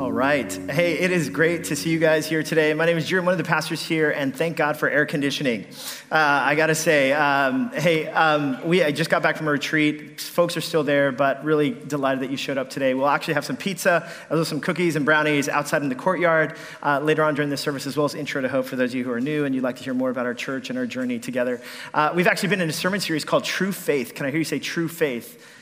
All right. Hey, it is great to see you guys here today. My name is Drew. I'm one of the pastors here, and thank God for air conditioning. Uh, I got to say, um, hey, um, we I just got back from a retreat. Folks are still there, but really delighted that you showed up today. We'll actually have some pizza, as well as some cookies and brownies outside in the courtyard uh, later on during the service, as well as intro to hope for those of you who are new and you'd like to hear more about our church and our journey together. Uh, we've actually been in a sermon series called True Faith. Can I hear you say True Faith?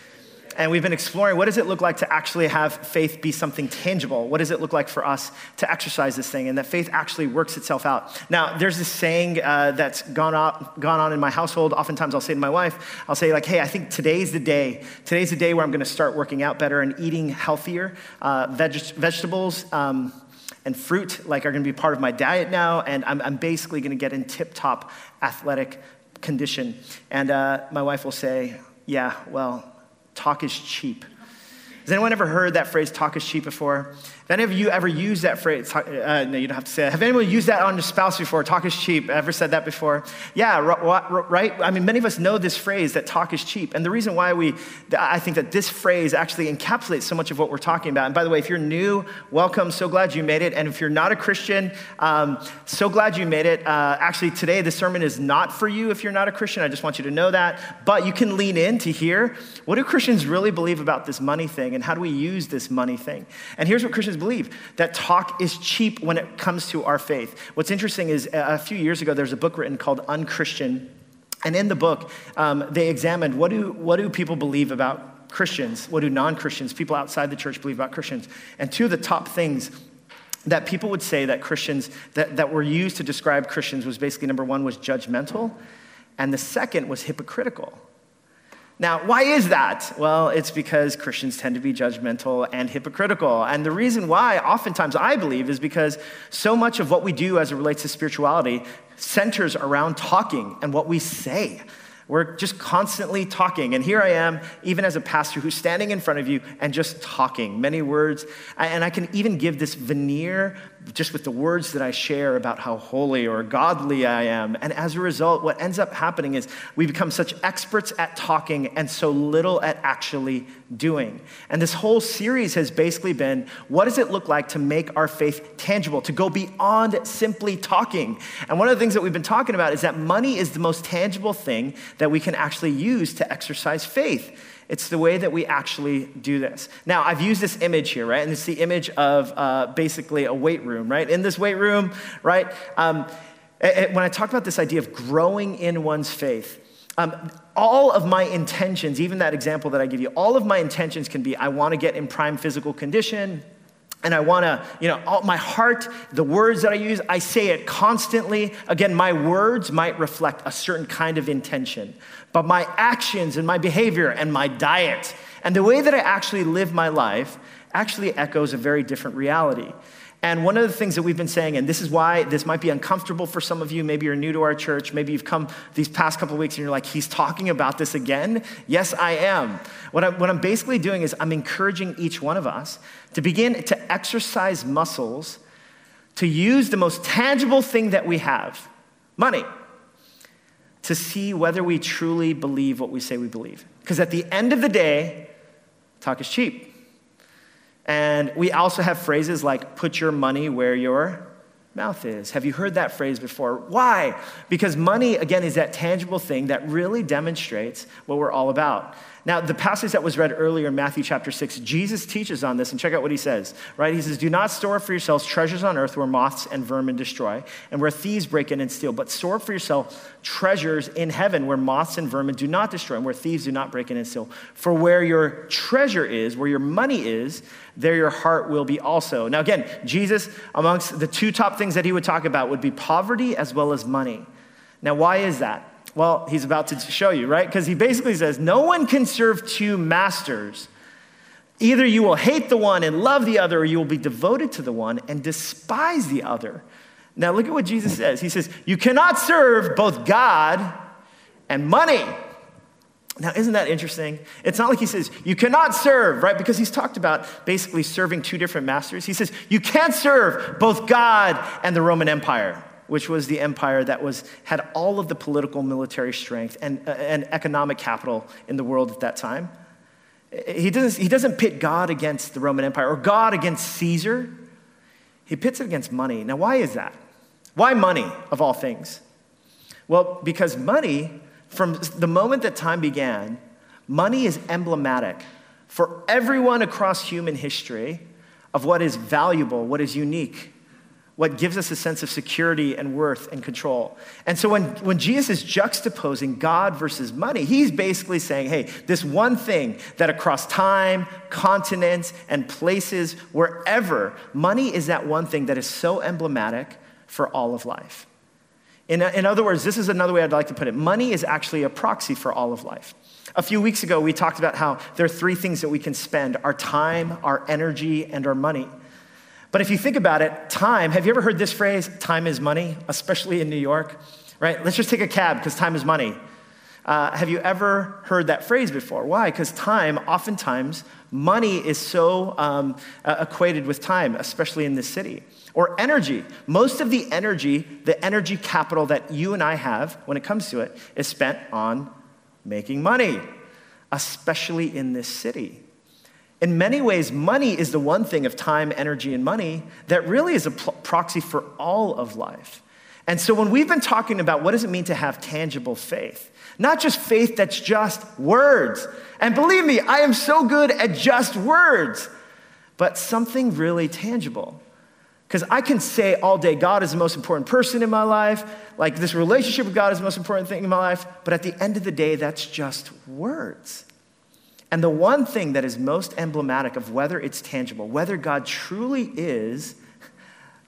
And we've been exploring what does it look like to actually have faith be something tangible? What does it look like for us to exercise this thing? And that faith actually works itself out. Now, there's this saying uh, that's gone on, gone on in my household. Oftentimes I'll say to my wife, I'll say, like, hey, I think today's the day. Today's the day where I'm going to start working out better and eating healthier. Uh, veg- vegetables, um, and fruit like are going to be part of my diet now and i'm, I'm basically going to get in tip top athletic condition and uh, my wife will say yeah well talk is cheap. Has anyone ever heard that phrase, talk is cheap, before? Have any of you ever used that phrase? Uh, no, you don't have to say it. Have anyone used that on your spouse before? Talk is cheap. Ever said that before? Yeah, right? I mean, many of us know this phrase that talk is cheap. And the reason why we, I think that this phrase actually encapsulates so much of what we're talking about. And by the way, if you're new, welcome. So glad you made it. And if you're not a Christian, um, so glad you made it. Uh, actually, today, the sermon is not for you if you're not a Christian. I just want you to know that. But you can lean in to hear what do Christians really believe about this money thing and how do we use this money thing? And here's what Christians believe that talk is cheap when it comes to our faith. What's interesting is a few years ago, there's a book written called Unchristian. And in the book, um, they examined what do, what do people believe about Christians? What do non Christians, people outside the church, believe about Christians? And two of the top things that people would say that Christians, that, that were used to describe Christians was basically number one was judgmental, and the second was hypocritical. Now, why is that? Well, it's because Christians tend to be judgmental and hypocritical. And the reason why, oftentimes, I believe, is because so much of what we do as it relates to spirituality centers around talking and what we say. We're just constantly talking. And here I am, even as a pastor who's standing in front of you and just talking many words. And I can even give this veneer just with the words that I share about how holy or godly I am. And as a result, what ends up happening is we become such experts at talking and so little at actually doing. And this whole series has basically been what does it look like to make our faith tangible, to go beyond simply talking? And one of the things that we've been talking about is that money is the most tangible thing that we can actually use to exercise faith. It's the way that we actually do this. Now, I've used this image here, right? And it's the image of uh, basically a weight room, right? In this weight room, right? Um, when I talk about this idea of growing in one's faith, um, all of my intentions, even that example that I give you, all of my intentions can be I want to get in prime physical condition. And I want to, you know, all, my heart, the words that I use, I say it constantly. Again, my words might reflect a certain kind of intention but my actions and my behavior and my diet and the way that I actually live my life actually echoes a very different reality. And one of the things that we've been saying, and this is why this might be uncomfortable for some of you, maybe you're new to our church, maybe you've come these past couple weeks and you're like, he's talking about this again? Yes, I am. What, I, what I'm basically doing is I'm encouraging each one of us to begin to exercise muscles to use the most tangible thing that we have money to see whether we truly believe what we say we believe. Because at the end of the day, talk is cheap. And we also have phrases like put your money where your mouth is. Have you heard that phrase before? Why? Because money, again, is that tangible thing that really demonstrates what we're all about. Now, the passage that was read earlier in Matthew chapter 6, Jesus teaches on this, and check out what he says, right? He says, Do not store for yourselves treasures on earth where moths and vermin destroy, and where thieves break in and steal, but store for yourself treasures in heaven where moths and vermin do not destroy, and where thieves do not break in and steal. For where your treasure is, where your money is, there your heart will be also. Now, again, Jesus, amongst the two top things that he would talk about, would be poverty as well as money. Now, why is that? Well, he's about to show you, right? Because he basically says, No one can serve two masters. Either you will hate the one and love the other, or you will be devoted to the one and despise the other. Now, look at what Jesus says. He says, You cannot serve both God and money. Now, isn't that interesting? It's not like he says, you cannot serve, right? Because he's talked about basically serving two different masters. He says, you can't serve both God and the Roman Empire which was the empire that was, had all of the political military strength and, uh, and economic capital in the world at that time. He doesn't, he doesn't pit God against the Roman Empire or God against Caesar. He pits it against money. Now, why is that? Why money, of all things? Well, because money, from the moment that time began, money is emblematic for everyone across human history of what is valuable, what is unique, what gives us a sense of security and worth and control. And so when, when Jesus is juxtaposing God versus money, he's basically saying, hey, this one thing that across time, continents, and places, wherever, money is that one thing that is so emblematic for all of life. In, in other words, this is another way I'd like to put it money is actually a proxy for all of life. A few weeks ago, we talked about how there are three things that we can spend our time, our energy, and our money. But if you think about it, time, have you ever heard this phrase, time is money, especially in New York? Right? Let's just take a cab because time is money. Uh, have you ever heard that phrase before? Why? Because time, oftentimes, money is so um, uh, equated with time, especially in this city. Or energy. Most of the energy, the energy capital that you and I have when it comes to it, is spent on making money, especially in this city. In many ways, money is the one thing of time, energy, and money that really is a pl- proxy for all of life. And so when we've been talking about what does it mean to have tangible faith, not just faith that's just words. And believe me, I am so good at just words, but something really tangible. Because I can say all day, God is the most important person in my life, like this relationship with God is the most important thing in my life, but at the end of the day, that's just words. And the one thing that is most emblematic of whether it's tangible, whether God truly is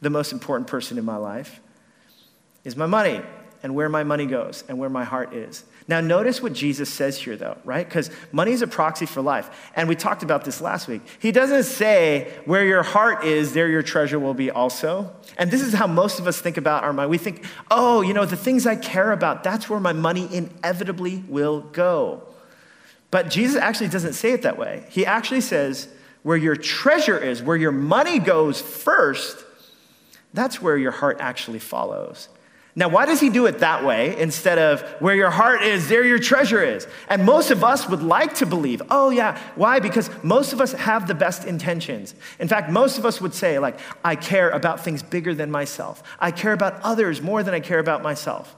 the most important person in my life, is my money and where my money goes and where my heart is. Now, notice what Jesus says here, though, right? Because money is a proxy for life. And we talked about this last week. He doesn't say, where your heart is, there your treasure will be also. And this is how most of us think about our money. We think, oh, you know, the things I care about, that's where my money inevitably will go. But Jesus actually doesn't say it that way. He actually says, where your treasure is, where your money goes first, that's where your heart actually follows. Now, why does he do it that way instead of where your heart is, there your treasure is? And most of us would like to believe, oh, yeah. Why? Because most of us have the best intentions. In fact, most of us would say, like, I care about things bigger than myself. I care about others more than I care about myself.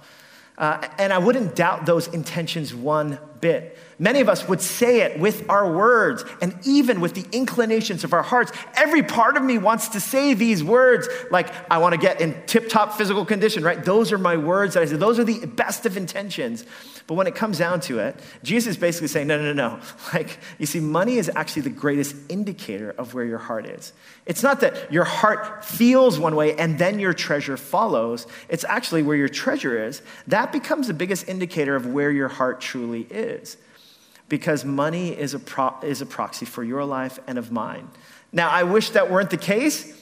Uh, and I wouldn't doubt those intentions one bit. Many of us would say it with our words and even with the inclinations of our hearts. Every part of me wants to say these words, like, I want to get in tip top physical condition, right? Those are my words that I say. Those are the best of intentions. But when it comes down to it, Jesus is basically saying, no, no, no, no. Like, you see, money is actually the greatest indicator of where your heart is. It's not that your heart feels one way and then your treasure follows. It's actually where your treasure is. That becomes the biggest indicator of where your heart truly is. Because money is a, pro- is a proxy for your life and of mine. Now, I wish that weren't the case,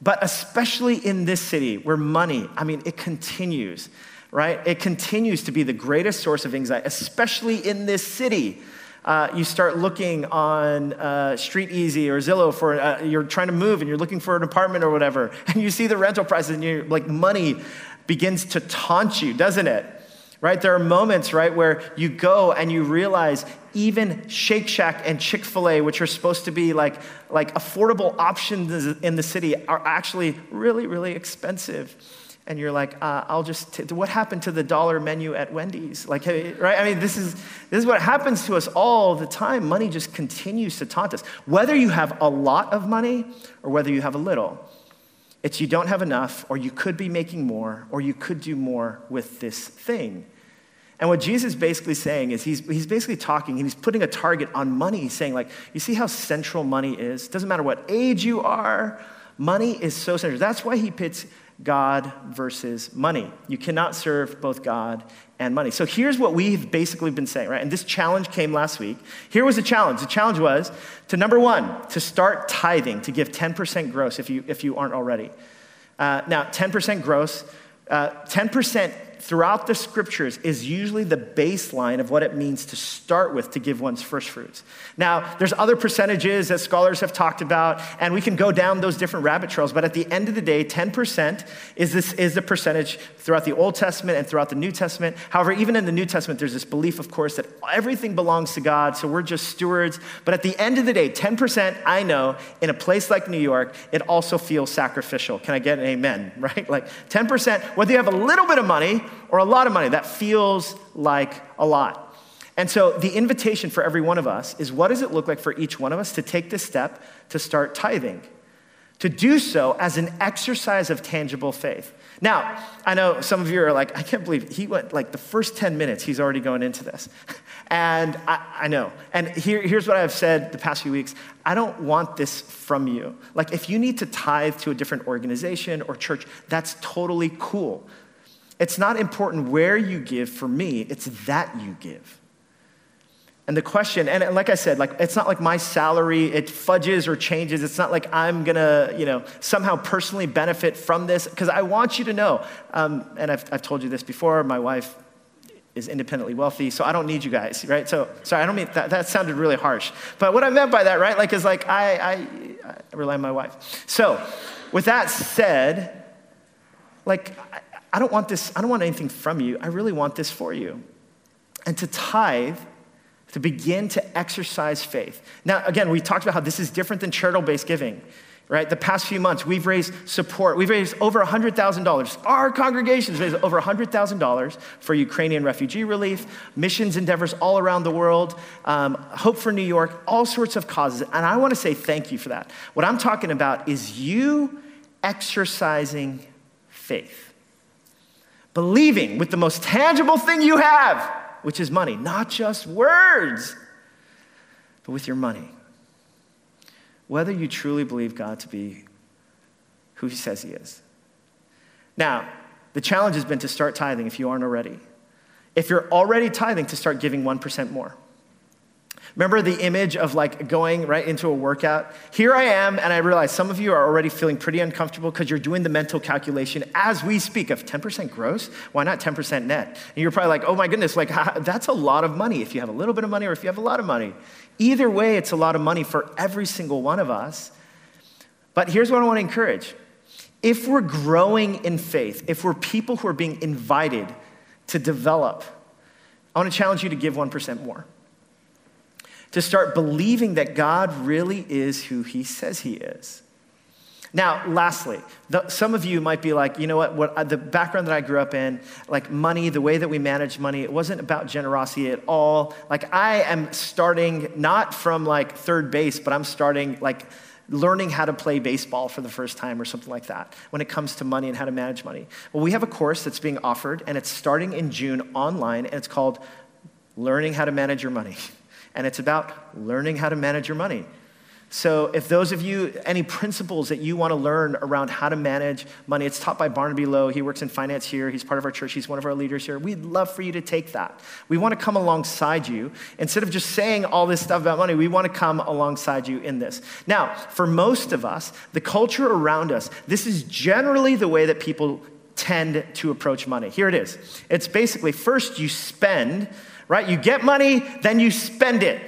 but especially in this city where money, I mean, it continues right? It continues to be the greatest source of anxiety, especially in this city. Uh, you start looking on uh, Street Easy or Zillow for, uh, you're trying to move and you're looking for an apartment or whatever, and you see the rental prices and you're like, money begins to taunt you, doesn't it? Right? There are moments, right, where you go and you realize even Shake Shack and Chick fil A, which are supposed to be like, like affordable options in the city, are actually really, really expensive and you're like, uh, I'll just, t- what happened to the dollar menu at Wendy's? Like, hey, right? I mean, this is, this is what happens to us all the time. Money just continues to taunt us. Whether you have a lot of money or whether you have a little, it's you don't have enough, or you could be making more, or you could do more with this thing. And what Jesus is basically saying is he's, he's basically talking, he's putting a target on money. He's saying, like, you see how central money is? Doesn't matter what age you are, money is so central. That's why he pits God versus money. You cannot serve both God and money. So here's what we've basically been saying, right? And this challenge came last week. Here was the challenge. The challenge was to number one, to start tithing, to give 10% gross if you, if you aren't already. Uh, now, 10% gross, uh, 10% throughout the scriptures is usually the baseline of what it means to start with to give one's first fruits. Now, there's other percentages that scholars have talked about, and we can go down those different rabbit trails, but at the end of the day, 10% is, this, is the percentage throughout the Old Testament and throughout the New Testament. However, even in the New Testament, there's this belief, of course, that everything belongs to God, so we're just stewards. But at the end of the day, 10%, I know, in a place like New York, it also feels sacrificial. Can I get an amen, right? Like 10%, whether you have a little bit of money or a lot of money, that feels like a lot. And so the invitation for every one of us is what does it look like for each one of us to take this step to start tithing? To do so as an exercise of tangible faith. Now, I know some of you are like, I can't believe he went like the first 10 minutes, he's already going into this. And I, I know. And here, here's what I've said the past few weeks I don't want this from you. Like, if you need to tithe to a different organization or church, that's totally cool. It's not important where you give for me, it's that you give. And the question, and like I said, like it's not like my salary, it fudges or changes. It's not like I'm gonna, you know, somehow personally benefit from this. Because I want you to know, um, and I've, I've told you this before, my wife is independently wealthy, so I don't need you guys, right? So, sorry, I don't mean that, that sounded really harsh. But what I meant by that, right, like, is like I, I, I rely on my wife. So, with that said, like, I, don't want this, I don't want anything from you. I really want this for you. And to tithe, to begin to exercise faith. Now, again, we talked about how this is different than charitable based giving right? The past few months, we've raised support. We've raised over $100,000. Our congregations raised over $100,000 for Ukrainian refugee relief, missions endeavors all around the world, um, Hope for New York, all sorts of causes. And I want to say thank you for that. What I'm talking about is you exercising faith, believing with the most tangible thing you have, which is money, not just words, but with your money whether you truly believe God to be who he says he is. Now, the challenge has been to start tithing if you aren't already. If you're already tithing, to start giving 1% more. Remember the image of like going right into a workout? Here I am, and I realize some of you are already feeling pretty uncomfortable because you're doing the mental calculation as we speak of 10% gross. Why not 10% net? And you're probably like, oh my goodness, like that's a lot of money if you have a little bit of money or if you have a lot of money. Either way, it's a lot of money for every single one of us. But here's what I want to encourage if we're growing in faith, if we're people who are being invited to develop, I want to challenge you to give 1% more to start believing that God really is who he says he is. Now, lastly, the, some of you might be like, you know what, what uh, the background that I grew up in, like money, the way that we manage money, it wasn't about generosity at all. Like, I am starting not from like third base, but I'm starting like learning how to play baseball for the first time or something like that when it comes to money and how to manage money. Well, we have a course that's being offered, and it's starting in June online, and it's called Learning How to Manage Your Money. and it's about learning how to manage your money. So, if those of you, any principles that you want to learn around how to manage money, it's taught by Barnaby Lowe. He works in finance here. He's part of our church. He's one of our leaders here. We'd love for you to take that. We want to come alongside you. Instead of just saying all this stuff about money, we want to come alongside you in this. Now, for most of us, the culture around us, this is generally the way that people tend to approach money. Here it is it's basically first you spend right? You get money, then you spend it.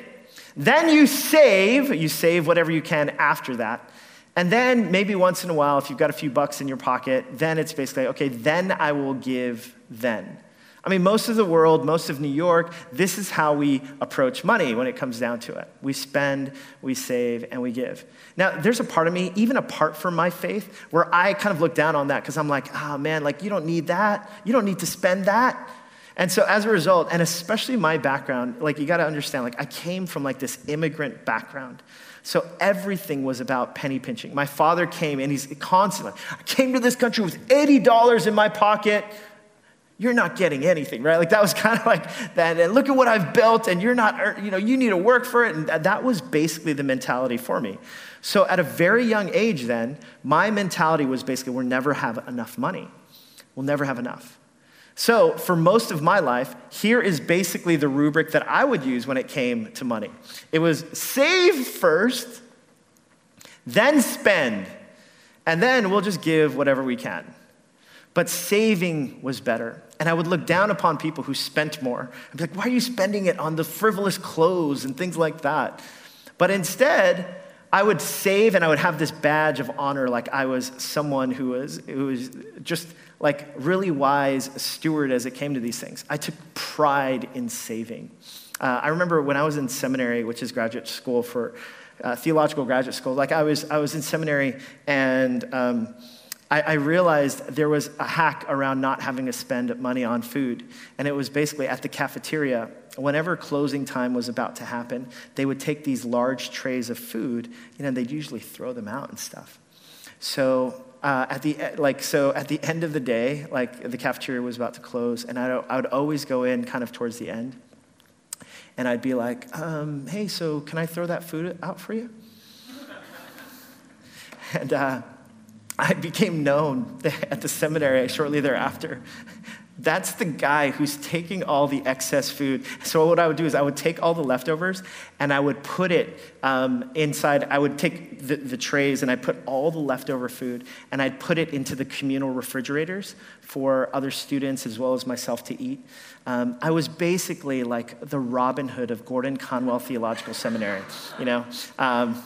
Then you save, you save whatever you can after that. And then maybe once in a while, if you've got a few bucks in your pocket, then it's basically, okay, then I will give then. I mean, most of the world, most of New York, this is how we approach money when it comes down to it. We spend, we save, and we give. Now, there's a part of me, even apart from my faith, where I kind of look down on that because I'm like, oh man, like you don't need that. You don't need to spend that. And so as a result, and especially my background, like you got to understand, like I came from like this immigrant background. So everything was about penny pinching. My father came and he's constantly, I came to this country with $80 in my pocket. You're not getting anything, right? Like that was kind of like that. And look at what I've built, and you're not, you know, you need to work for it. And that was basically the mentality for me. So at a very young age, then, my mentality was basically, we'll never have enough money. We'll never have enough. So, for most of my life, here is basically the rubric that I would use when it came to money it was save first, then spend, and then we'll just give whatever we can. But saving was better. And I would look down upon people who spent more. I'd be like, why are you spending it on the frivolous clothes and things like that? But instead, I would save and I would have this badge of honor like I was someone who was, who was just like really wise steward as it came to these things. I took pride in saving. Uh, I remember when I was in seminary, which is graduate school for uh, theological graduate school, like I was, I was in seminary and um, I, I realized there was a hack around not having to spend money on food. And it was basically at the cafeteria, whenever closing time was about to happen, they would take these large trays of food, you know, and they'd usually throw them out and stuff. So uh, at the like so at the end of the day, like the cafeteria was about to close, and I'd, I would always go in kind of towards the end, and I'd be like, um, "Hey, so can I throw that food out for you?" and uh, I became known at the seminary shortly thereafter. That's the guy who's taking all the excess food. So, what I would do is I would take all the leftovers and I would put it um, inside. I would take the, the trays and I'd put all the leftover food and I'd put it into the communal refrigerators for other students as well as myself to eat. Um, I was basically like the Robin Hood of Gordon Conwell Theological Seminary, you know? Um,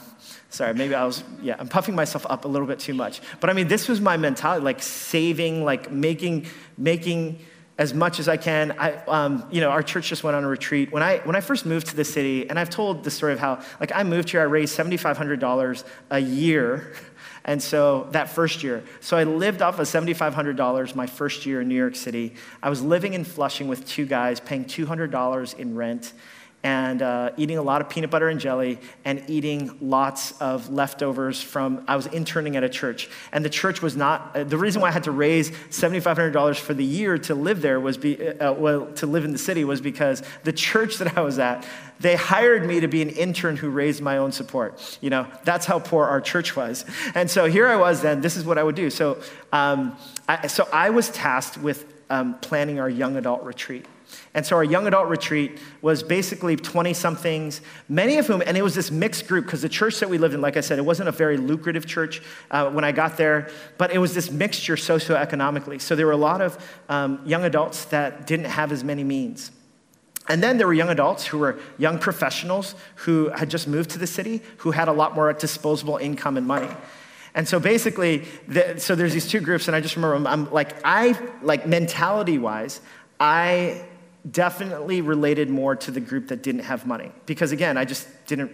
Sorry, maybe I was, yeah, I'm puffing myself up a little bit too much. But I mean, this was my mentality, like saving, like making, making as much as I can. I, um, you know, our church just went on a retreat. When I, when I first moved to the city, and I've told the story of how, like, I moved here, I raised $7,500 a year. And so that first year, so I lived off of $7,500 my first year in New York City. I was living in Flushing with two guys, paying $200 in rent and uh, eating a lot of peanut butter and jelly and eating lots of leftovers from i was interning at a church. And the church was not uh, the reason why i had to raise $7500 for the year to live there was be, uh, well to live in the city was because the church that i was at they hired me to be an intern who raised my own support. You know that's how poor our church was. And so here i was then this is what i would do. So um, I, so i was tasked with um, planning our young adult retreat and so our young adult retreat was basically 20 somethings, many of whom, and it was this mixed group because the church that we lived in, like I said, it wasn't a very lucrative church uh, when I got there, but it was this mixture socioeconomically. So there were a lot of um, young adults that didn't have as many means. And then there were young adults who were young professionals who had just moved to the city, who had a lot more disposable income and money. And so basically, the, so there's these two groups, and I just remember, I'm, I'm like, I, like mentality wise, I definitely related more to the group that didn't have money. Because again, I just didn't,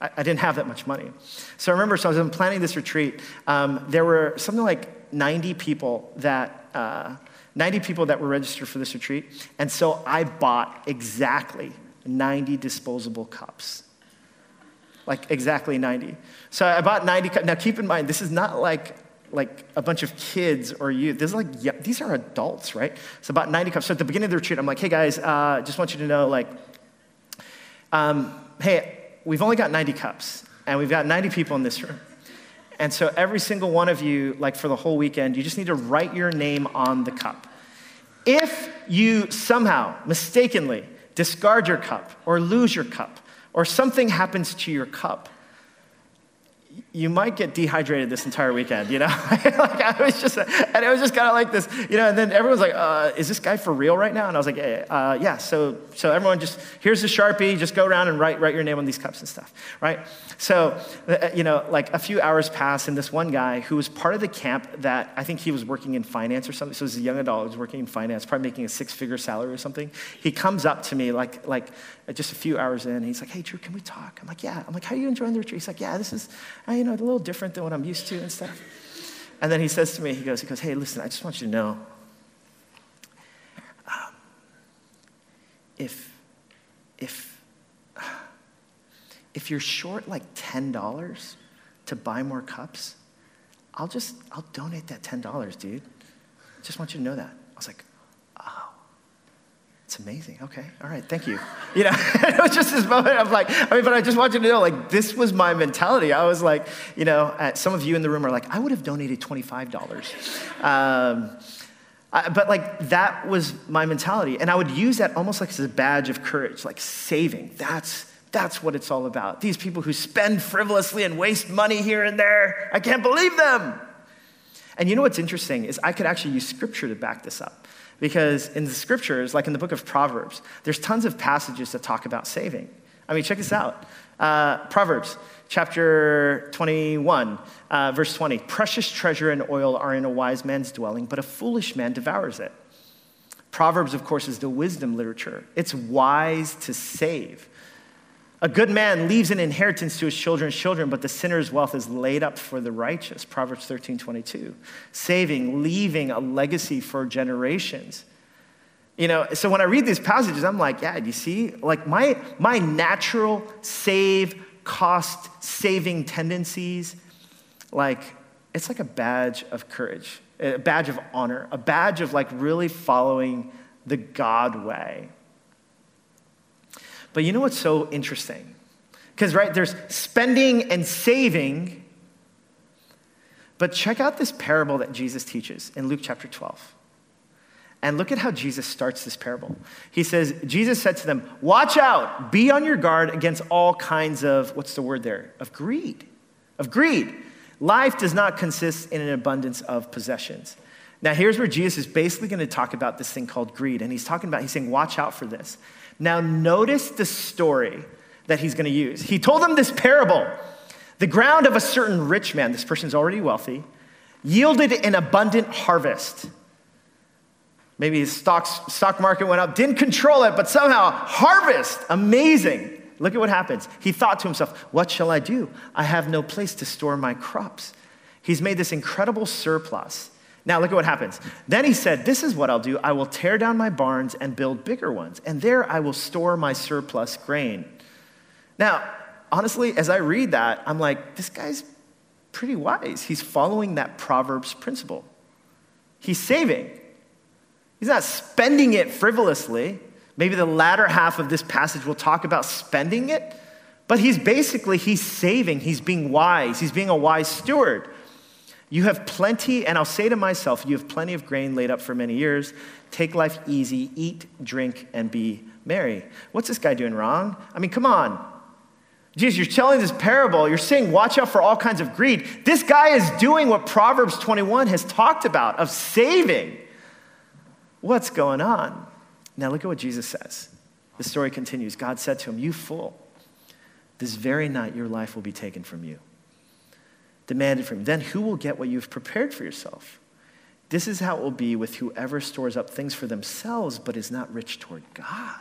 I, I didn't have that much money. So I remember, so I was planning this retreat, um, there were something like 90 people that, uh, 90 people that were registered for this retreat. And so I bought exactly 90 disposable cups. Like exactly 90. So I bought 90. Now keep in mind, this is not like like a bunch of kids or youth. This is like, yeah, these are adults, right? So about 90 cups. So at the beginning of the retreat, I'm like, hey guys, uh, just want you to know, like, um, hey, we've only got 90 cups, and we've got 90 people in this room. And so every single one of you, like for the whole weekend, you just need to write your name on the cup. If you somehow mistakenly discard your cup or lose your cup or something happens to your cup, you might get dehydrated this entire weekend, you know? like I was just, and it was just kind of like this, you know, and then everyone's like, uh, is this guy for real right now? And I was like, yeah, uh, yeah. So, so everyone just, here's the Sharpie, just go around and write, write your name on these cups and stuff, right? So, uh, you know, like a few hours pass and this one guy who was part of the camp that I think he was working in finance or something. So he's a young adult, he was working in finance, probably making a six figure salary or something. He comes up to me like, like just a few hours in, he's like, hey, Drew, can we talk? I'm like, yeah. I'm like, how are you enjoying the retreat? He's like, yeah, this is, you know, a little different than what I'm used to and stuff. And then he says to me, he goes, he goes, hey, listen, I just want you to know, um, if, if, if you're short like $10 to buy more cups, I'll just, I'll donate that $10, dude. I just want you to know that. I was like, it's amazing. Okay. All right. Thank you. You know, it was just this moment of like, I mean, but I just want you to know, like, this was my mentality. I was like, you know, some of you in the room are like, I would have donated $25. Um, I, but like, that was my mentality. And I would use that almost like as a badge of courage, like saving. That's, that's what it's all about. These people who spend frivolously and waste money here and there, I can't believe them. And you know what's interesting is I could actually use scripture to back this up. Because in the scriptures, like in the book of Proverbs, there's tons of passages that talk about saving. I mean, check this out. Uh, Proverbs chapter 21, uh, verse 20. Precious treasure and oil are in a wise man's dwelling, but a foolish man devours it. Proverbs, of course, is the wisdom literature. It's wise to save. A good man leaves an inheritance to his children's children, but the sinner's wealth is laid up for the righteous. Proverbs 13, 22. Saving, leaving a legacy for generations. You know, so when I read these passages, I'm like, yeah, you see? Like my, my natural save, cost saving tendencies, like, it's like a badge of courage, a badge of honor, a badge of like really following the God way. But you know what's so interesting? Because, right, there's spending and saving. But check out this parable that Jesus teaches in Luke chapter 12. And look at how Jesus starts this parable. He says, Jesus said to them, Watch out, be on your guard against all kinds of, what's the word there? Of greed. Of greed. Life does not consist in an abundance of possessions. Now, here's where Jesus is basically going to talk about this thing called greed. And he's talking about, he's saying, Watch out for this. Now, notice the story that he's going to use. He told them this parable The ground of a certain rich man, this person's already wealthy, yielded an abundant harvest. Maybe his stock, stock market went up, didn't control it, but somehow harvest, amazing. Look at what happens. He thought to himself, What shall I do? I have no place to store my crops. He's made this incredible surplus. Now, look at what happens. Then he said, This is what I'll do. I will tear down my barns and build bigger ones, and there I will store my surplus grain. Now, honestly, as I read that, I'm like, This guy's pretty wise. He's following that Proverbs principle. He's saving, he's not spending it frivolously. Maybe the latter half of this passage will talk about spending it, but he's basically he's saving, he's being wise, he's being a wise steward. You have plenty, and I'll say to myself, you have plenty of grain laid up for many years. Take life easy, eat, drink, and be merry. What's this guy doing wrong? I mean, come on. Jesus, you're telling this parable. You're saying, watch out for all kinds of greed. This guy is doing what Proverbs 21 has talked about of saving. What's going on? Now, look at what Jesus says. The story continues. God said to him, You fool, this very night your life will be taken from you demanded from you. Then who will get what you've prepared for yourself? This is how it will be with whoever stores up things for themselves but is not rich toward God.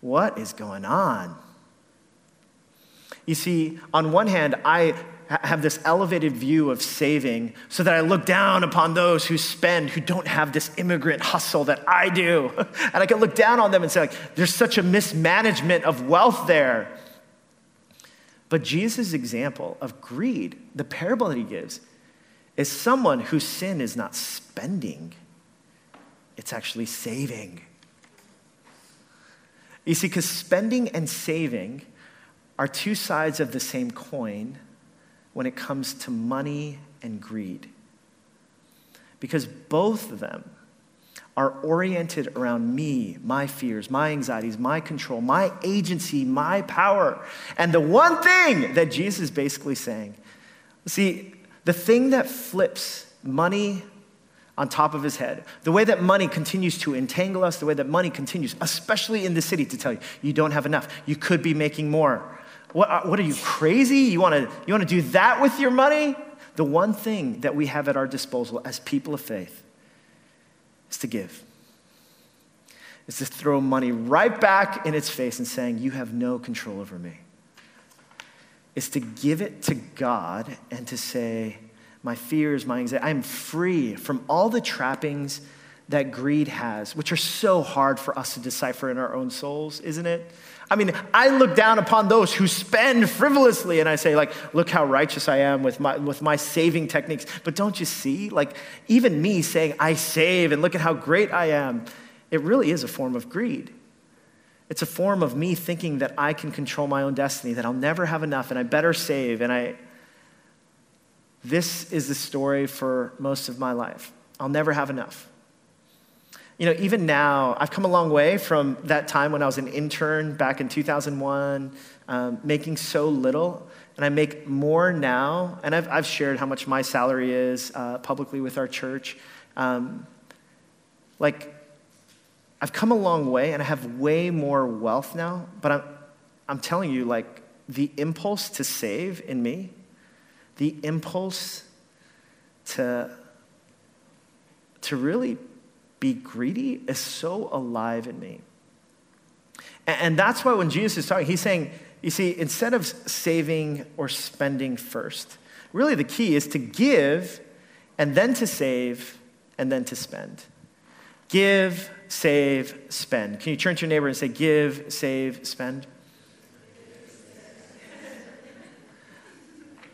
What is going on? You see, on one hand, I have this elevated view of saving so that I look down upon those who spend, who don't have this immigrant hustle that I do. And I can look down on them and say, like, there's such a mismanagement of wealth there. But Jesus' example of greed, the parable that he gives, is someone whose sin is not spending, it's actually saving. You see, because spending and saving are two sides of the same coin when it comes to money and greed. Because both of them are oriented around me, my fears, my anxieties, my control, my agency, my power. And the one thing that Jesus is basically saying see, the thing that flips money on top of his head, the way that money continues to entangle us, the way that money continues, especially in the city, to tell you, you don't have enough, you could be making more. What, uh, what are you, crazy? You wanna, you wanna do that with your money? The one thing that we have at our disposal as people of faith is to give. Is to throw money right back in its face and saying, You have no control over me. It's to give it to God and to say, My fears, my anxiety, I'm free from all the trappings that greed has, which are so hard for us to decipher in our own souls, isn't it? I mean, I look down upon those who spend frivolously and I say, like, look how righteous I am with my, with my saving techniques. But don't you see? Like, even me saying, I save and look at how great I am, it really is a form of greed. It's a form of me thinking that I can control my own destiny, that I'll never have enough and I better save. And I, this is the story for most of my life. I'll never have enough. You know, even now, I've come a long way from that time when I was an intern back in 2001, um, making so little. And I make more now. And I've, I've shared how much my salary is uh, publicly with our church. Um, like, I've come a long way and I have way more wealth now. But I'm, I'm telling you, like, the impulse to save in me, the impulse to, to really be greedy is so alive in me. And, that's why when Jesus is talking, he's saying, you see, instead of saving or spending first, really the key is to give and then to save and then to spend. Give, save, spend. Can you turn to your neighbor and say, give, save, spend?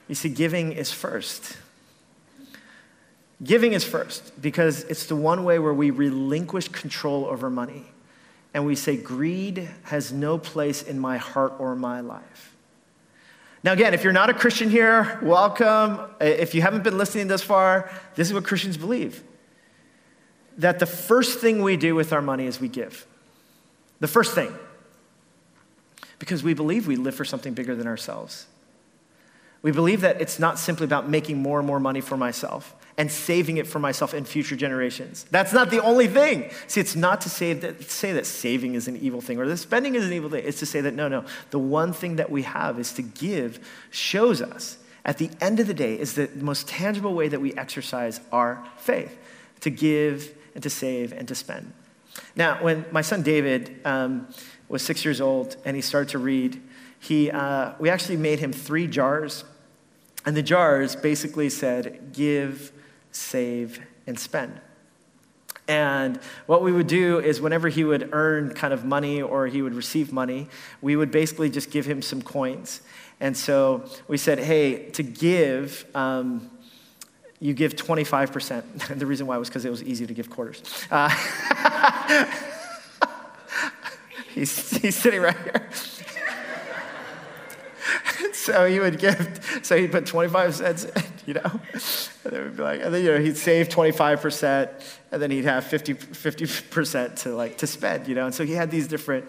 You see, giving is first. Giving is first because it's the one way where we relinquish control over money and we say, greed has no place in my heart or my life. Now, again, if you're not a Christian here, welcome. If you haven't been listening this far, this is what Christians believe that the first thing we do with our money is we give. The first thing. Because we believe we live for something bigger than ourselves. We believe that it's not simply about making more and more money for myself and saving it for myself and future generations. That's not the only thing. See, it's not to say that, say that saving is an evil thing or that spending is an evil thing. It's to say that no, no, the one thing that we have is to give shows us at the end of the day is the most tangible way that we exercise our faith to give and to save and to spend. Now, when my son David um, was six years old and he started to read, he, uh, we actually made him three jars and the jars basically said, give, save, and spend. And what we would do is, whenever he would earn kind of money or he would receive money, we would basically just give him some coins. And so we said, hey, to give, um, you give 25%. the reason why was because it was easy to give quarters. Uh, he's, he's sitting right here. so he would give, so he'd put 25 cents in, you know? And then we'd be like, and then, you know, he'd save 25%, and then he'd have 50, 50% to like, to spend, you know? And so he had these different,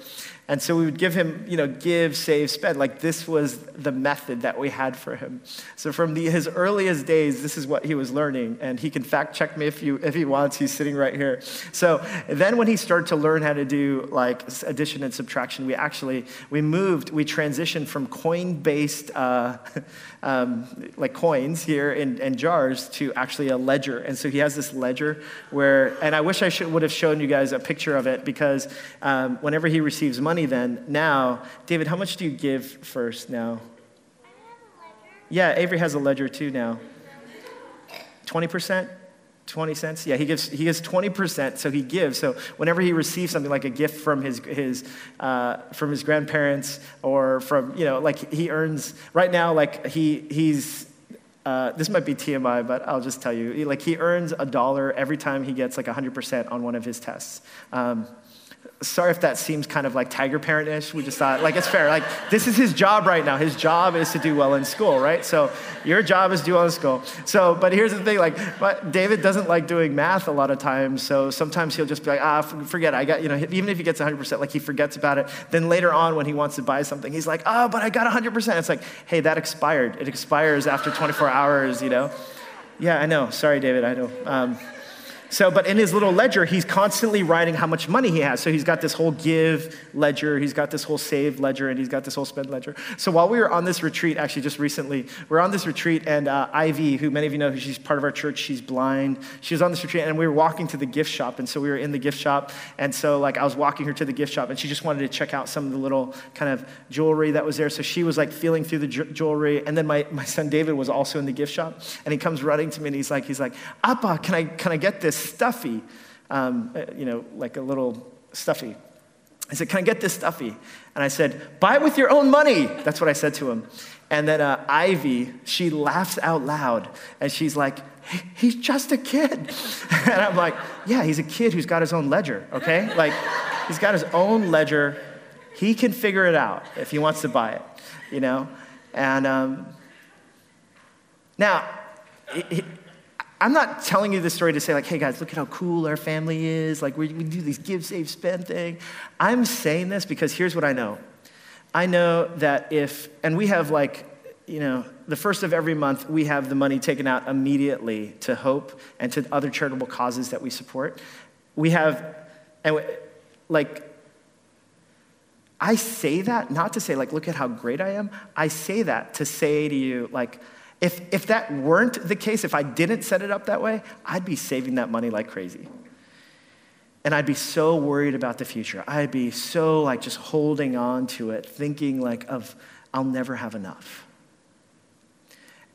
and so we would give him, you know, give, save, spend. Like this was the method that we had for him. So from the, his earliest days, this is what he was learning. And he can fact check me if, you, if he wants. He's sitting right here. So then when he started to learn how to do like addition and subtraction, we actually, we moved, we transitioned from coin-based, uh, um, like coins here in jars to actually a ledger. And so he has this ledger where, and I wish I should, would have shown you guys a picture of it because um, whenever he receives money, money then now. David, how much do you give first now? Yeah, Avery has a ledger too now. 20%? 20 cents? Yeah, he gives, he gives 20%, so he gives. So whenever he receives something like a gift from his, his, uh, from his grandparents or from, you know, like he earns, right now, like he, he's, uh, this might be TMI, but I'll just tell you, like he earns a dollar every time he gets like 100% on one of his tests. Um, sorry if that seems kind of like tiger parent-ish. We just thought, like, it's fair. Like, this is his job right now. His job is to do well in school, right? So your job is to do well in school. So, but here's the thing, like, David doesn't like doing math a lot of times. So sometimes he'll just be like, ah, forget it. I got, you know, even if he gets 100%, like he forgets about it. Then later on when he wants to buy something, he's like, oh, but I got 100%. It's like, hey, that expired. It expires after 24 hours, you know? Yeah, I know. Sorry, David, I know. Um, so, but in his little ledger, he's constantly writing how much money he has. So he's got this whole give ledger, he's got this whole save ledger, and he's got this whole spend ledger. So while we were on this retreat, actually just recently, we are on this retreat, and uh, Ivy, who many of you know, she's part of our church, she's blind. She was on this retreat, and we were walking to the gift shop, and so we were in the gift shop, and so like I was walking her to the gift shop, and she just wanted to check out some of the little kind of jewelry that was there. So she was like feeling through the jewelry, and then my, my son David was also in the gift shop, and he comes running to me, and he's like, he's like, Appa, can I can I get this? Stuffy, um, uh, you know, like a little stuffy. I said, Can I get this stuffy? And I said, Buy it with your own money. That's what I said to him. And then uh, Ivy, she laughs out loud and she's like, He's just a kid. and I'm like, Yeah, he's a kid who's got his own ledger, okay? Like, he's got his own ledger. He can figure it out if he wants to buy it, you know? And um, now, I'm not telling you this story to say, like, hey guys, look at how cool our family is. Like, we, we do these give, save, spend thing. I'm saying this because here's what I know. I know that if, and we have like, you know, the first of every month, we have the money taken out immediately to Hope and to other charitable causes that we support. We have, and we, like, I say that not to say, like, look at how great I am. I say that to say to you, like, if, if that weren't the case, if I didn't set it up that way, I'd be saving that money like crazy. And I'd be so worried about the future. I'd be so like just holding on to it, thinking like of, I'll never have enough.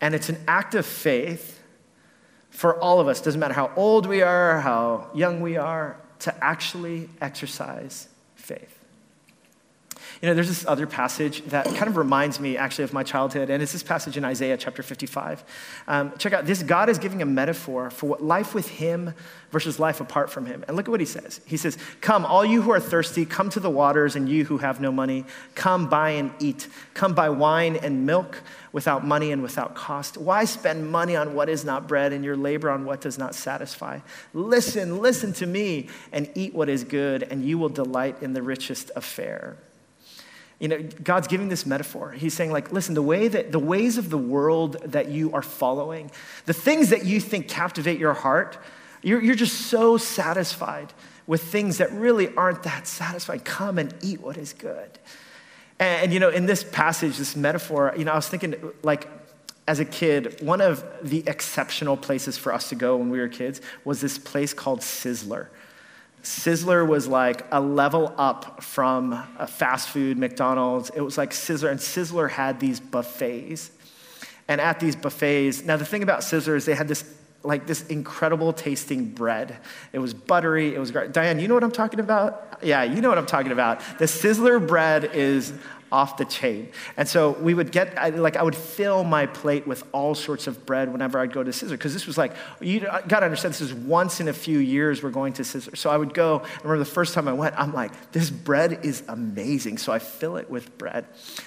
And it's an act of faith for all of us, doesn't matter how old we are, how young we are, to actually exercise faith. You know, there's this other passage that kind of reminds me actually of my childhood, and it's this passage in Isaiah chapter 55. Um, check out this God is giving a metaphor for what life with Him versus life apart from Him. And look at what He says. He says, Come, all you who are thirsty, come to the waters, and you who have no money, come buy and eat. Come buy wine and milk without money and without cost. Why spend money on what is not bread and your labor on what does not satisfy? Listen, listen to me, and eat what is good, and you will delight in the richest affair. You know, God's giving this metaphor. He's saying, like, listen, the way that the ways of the world that you are following, the things that you think captivate your heart, you're, you're just so satisfied with things that really aren't that satisfying. Come and eat what is good. And, and you know, in this passage, this metaphor, you know, I was thinking, like, as a kid, one of the exceptional places for us to go when we were kids was this place called Sizzler. Sizzler was like a level up from a fast food McDonald's. It was like Sizzler, and Sizzler had these buffets. And at these buffets, now the thing about Sizzler is they had this like this incredible tasting bread. It was buttery. It was great. Diane, you know what I'm talking about? Yeah, you know what I'm talking about. The Sizzler bread is off the chain. And so we would get, I, like, I would fill my plate with all sorts of bread whenever I'd go to Sizzler, because this was like, you got to understand, this is once in a few years we're going to Sizzler. So I would go, I remember the first time I went, I'm like, this bread is amazing. So I fill it with bread.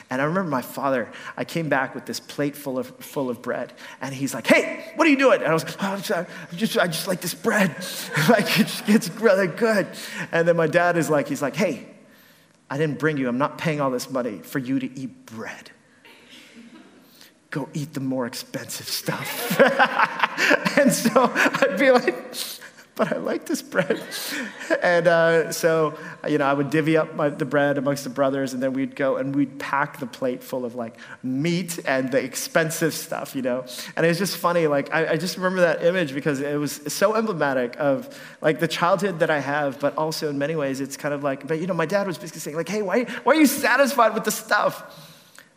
And I remember my father, I came back with this plate full of, full of bread, and he's like, hey, what are you doing? And I was like, oh, just, I just like this bread. like, it's, it's really good. And then my dad is like, he's like, hey, I didn't bring you, I'm not paying all this money for you to eat bread. Go eat the more expensive stuff. and so I'd be like, but I like this bread. And uh, so, you know, I would divvy up my, the bread amongst the brothers, and then we'd go and we'd pack the plate full of like meat and the expensive stuff, you know. And it was just funny. Like, I, I just remember that image because it was so emblematic of like the childhood that I have, but also in many ways, it's kind of like, but you know, my dad was basically saying, like, hey, why, why are you satisfied with the stuff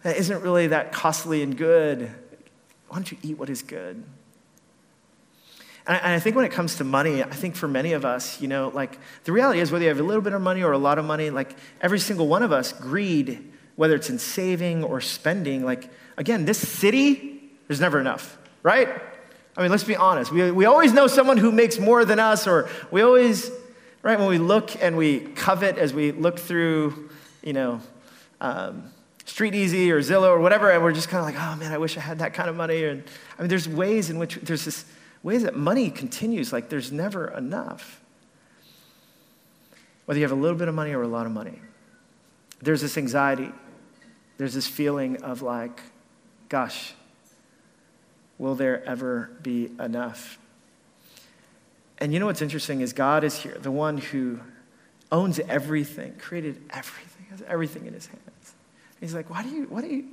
that isn't really that costly and good? Why don't you eat what is good? And I, think when it comes to money, I think for many of us, you know, like the reality is whether you have a little bit of money or a lot of money, like every single one of us, greed, whether it's in saving or spending, like again, this city, there's never enough, right? I mean, let's be honest. We, we always know someone who makes more than us, or we always, right, when we look and we covet as we look through, you know, um, Street Easy or Zillow or whatever, and we're just kind of like, oh man, I wish I had that kind of money. And I mean, there's ways in which there's this ways that money continues like there's never enough. Whether you have a little bit of money or a lot of money, there's this anxiety, there's this feeling of like, gosh, will there ever be enough? And you know what's interesting is God is here, the one who owns everything, created everything, has everything in his hands. He's like, why do you, why do you,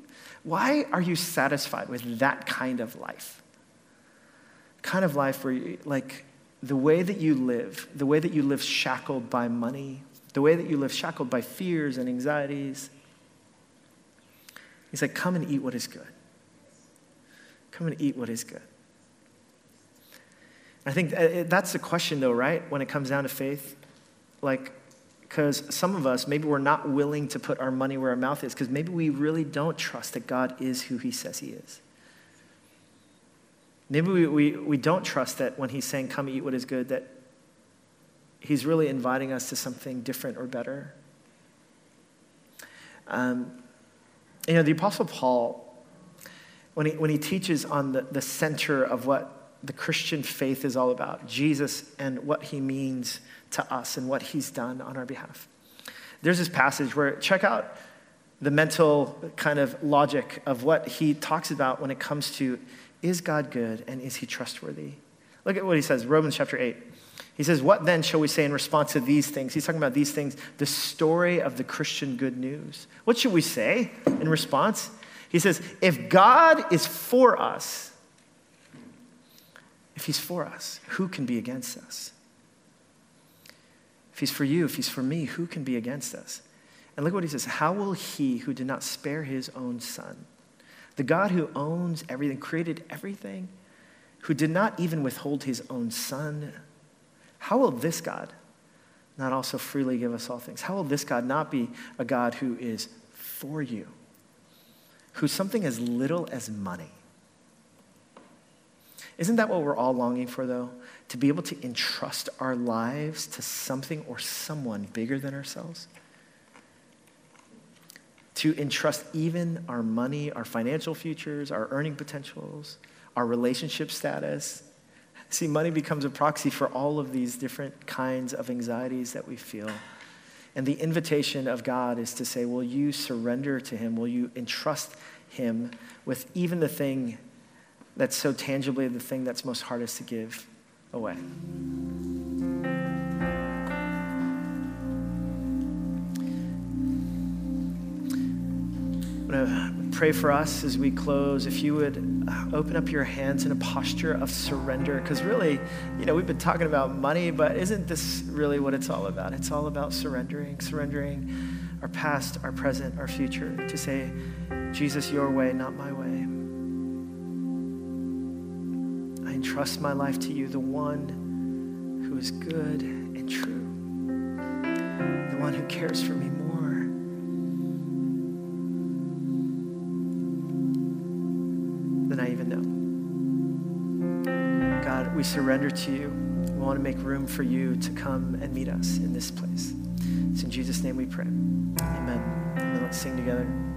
why are you satisfied with that kind of life? Kind of life where, you, like, the way that you live, the way that you live shackled by money, the way that you live shackled by fears and anxieties. He's like, come and eat what is good. Come and eat what is good. I think uh, that's the question, though, right? When it comes down to faith. Like, because some of us, maybe we're not willing to put our money where our mouth is, because maybe we really don't trust that God is who he says he is. Maybe we, we, we don't trust that when he's saying, Come eat what is good, that he's really inviting us to something different or better. Um, you know, the Apostle Paul, when he, when he teaches on the, the center of what the Christian faith is all about Jesus and what he means to us and what he's done on our behalf. There's this passage where, check out the mental kind of logic of what he talks about when it comes to is God good and is he trustworthy? Look at what he says, Romans chapter 8. He says, What then shall we say in response to these things? He's talking about these things, the story of the Christian good news. What should we say in response? He says, If God is for us, if he's for us, who can be against us? If he's for you, if he's for me, who can be against us? And look what he says How will he who did not spare his own son, the God who owns everything, created everything, who did not even withhold his own son, how will this God not also freely give us all things? How will this God not be a God who is for you, who's something as little as money? Isn't that what we're all longing for, though? To be able to entrust our lives to something or someone bigger than ourselves? To entrust even our money, our financial futures, our earning potentials, our relationship status, See, money becomes a proxy for all of these different kinds of anxieties that we feel. And the invitation of God is to say, Will you surrender to Him? Will you entrust Him with even the thing that's so tangibly the thing that's most hardest to give away? Going to pray for us as we close. If you would uh, open up your hands in a posture of surrender, because really, you know, we've been talking about money, but isn't this really what it's all about? It's all about surrendering, surrendering our past, our present, our future to say, Jesus, your way, not my way. I entrust my life to you, the one who is good and true, the one who cares for me we surrender to you. We want to make room for you to come and meet us in this place. It's in Jesus' name we pray. Amen. And let's sing together.